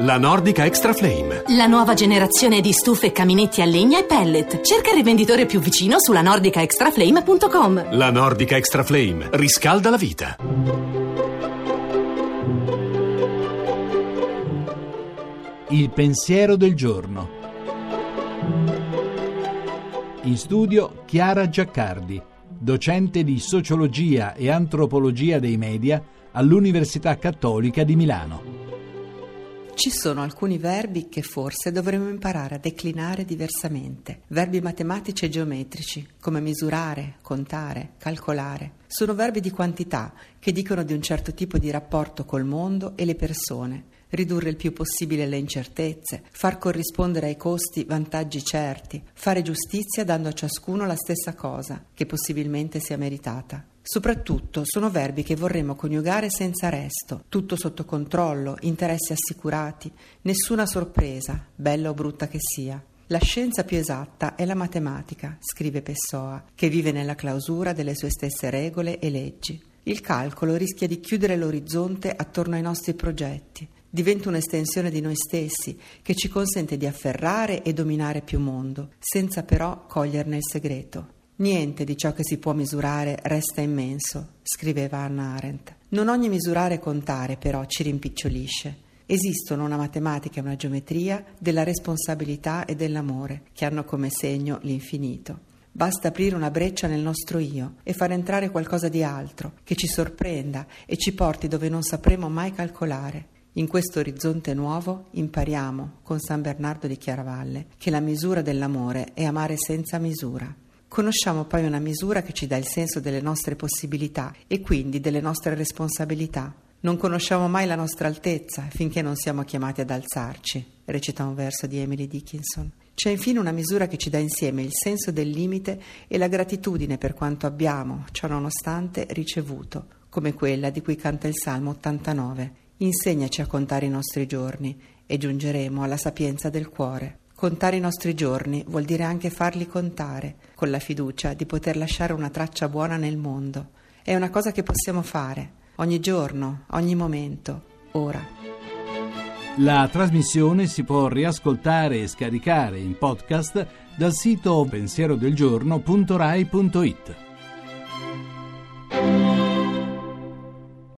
La Nordica Extra Flame. La nuova generazione di stufe, caminetti a legna e pellet. Cerca il rivenditore più vicino sulla nordicaextraflame.com. La Nordica Extra Flame riscalda la vita. Il pensiero del giorno. In studio Chiara Giaccardi, docente di sociologia e antropologia dei media all'Università Cattolica di Milano. Ci sono alcuni verbi che forse dovremmo imparare a declinare diversamente. Verbi matematici e geometrici, come misurare, contare, calcolare. Sono verbi di quantità che dicono di un certo tipo di rapporto col mondo e le persone. Ridurre il più possibile le incertezze, far corrispondere ai costi vantaggi certi, fare giustizia dando a ciascuno la stessa cosa, che possibilmente sia meritata. Soprattutto sono verbi che vorremmo coniugare senza resto, tutto sotto controllo, interessi assicurati, nessuna sorpresa, bella o brutta che sia. La scienza più esatta è la matematica, scrive Pessoa, che vive nella clausura delle sue stesse regole e leggi. Il calcolo rischia di chiudere l'orizzonte attorno ai nostri progetti. Diventa un'estensione di noi stessi che ci consente di afferrare e dominare più mondo, senza però coglierne il segreto. Niente di ciò che si può misurare resta immenso, scriveva Anna Arendt. Non ogni misurare e contare però ci rimpicciolisce. Esistono una matematica e una geometria della responsabilità e dell'amore, che hanno come segno l'infinito. Basta aprire una breccia nel nostro io e far entrare qualcosa di altro, che ci sorprenda e ci porti dove non sapremo mai calcolare. In questo orizzonte nuovo impariamo, con San Bernardo di Chiaravalle, che la misura dell'amore è amare senza misura. Conosciamo poi una misura che ci dà il senso delle nostre possibilità e quindi delle nostre responsabilità. Non conosciamo mai la nostra altezza finché non siamo chiamati ad alzarci, recita un verso di Emily Dickinson. C'è infine una misura che ci dà insieme il senso del limite e la gratitudine per quanto abbiamo, ciò nonostante, ricevuto, come quella di cui canta il Salmo 89. Insegnaci a contare i nostri giorni e giungeremo alla sapienza del cuore. Contare i nostri giorni vuol dire anche farli contare, con la fiducia di poter lasciare una traccia buona nel mondo. È una cosa che possiamo fare, ogni giorno, ogni momento, ora. La trasmissione si può riascoltare e scaricare in podcast dal sito pensierodelgiorno.rai.it.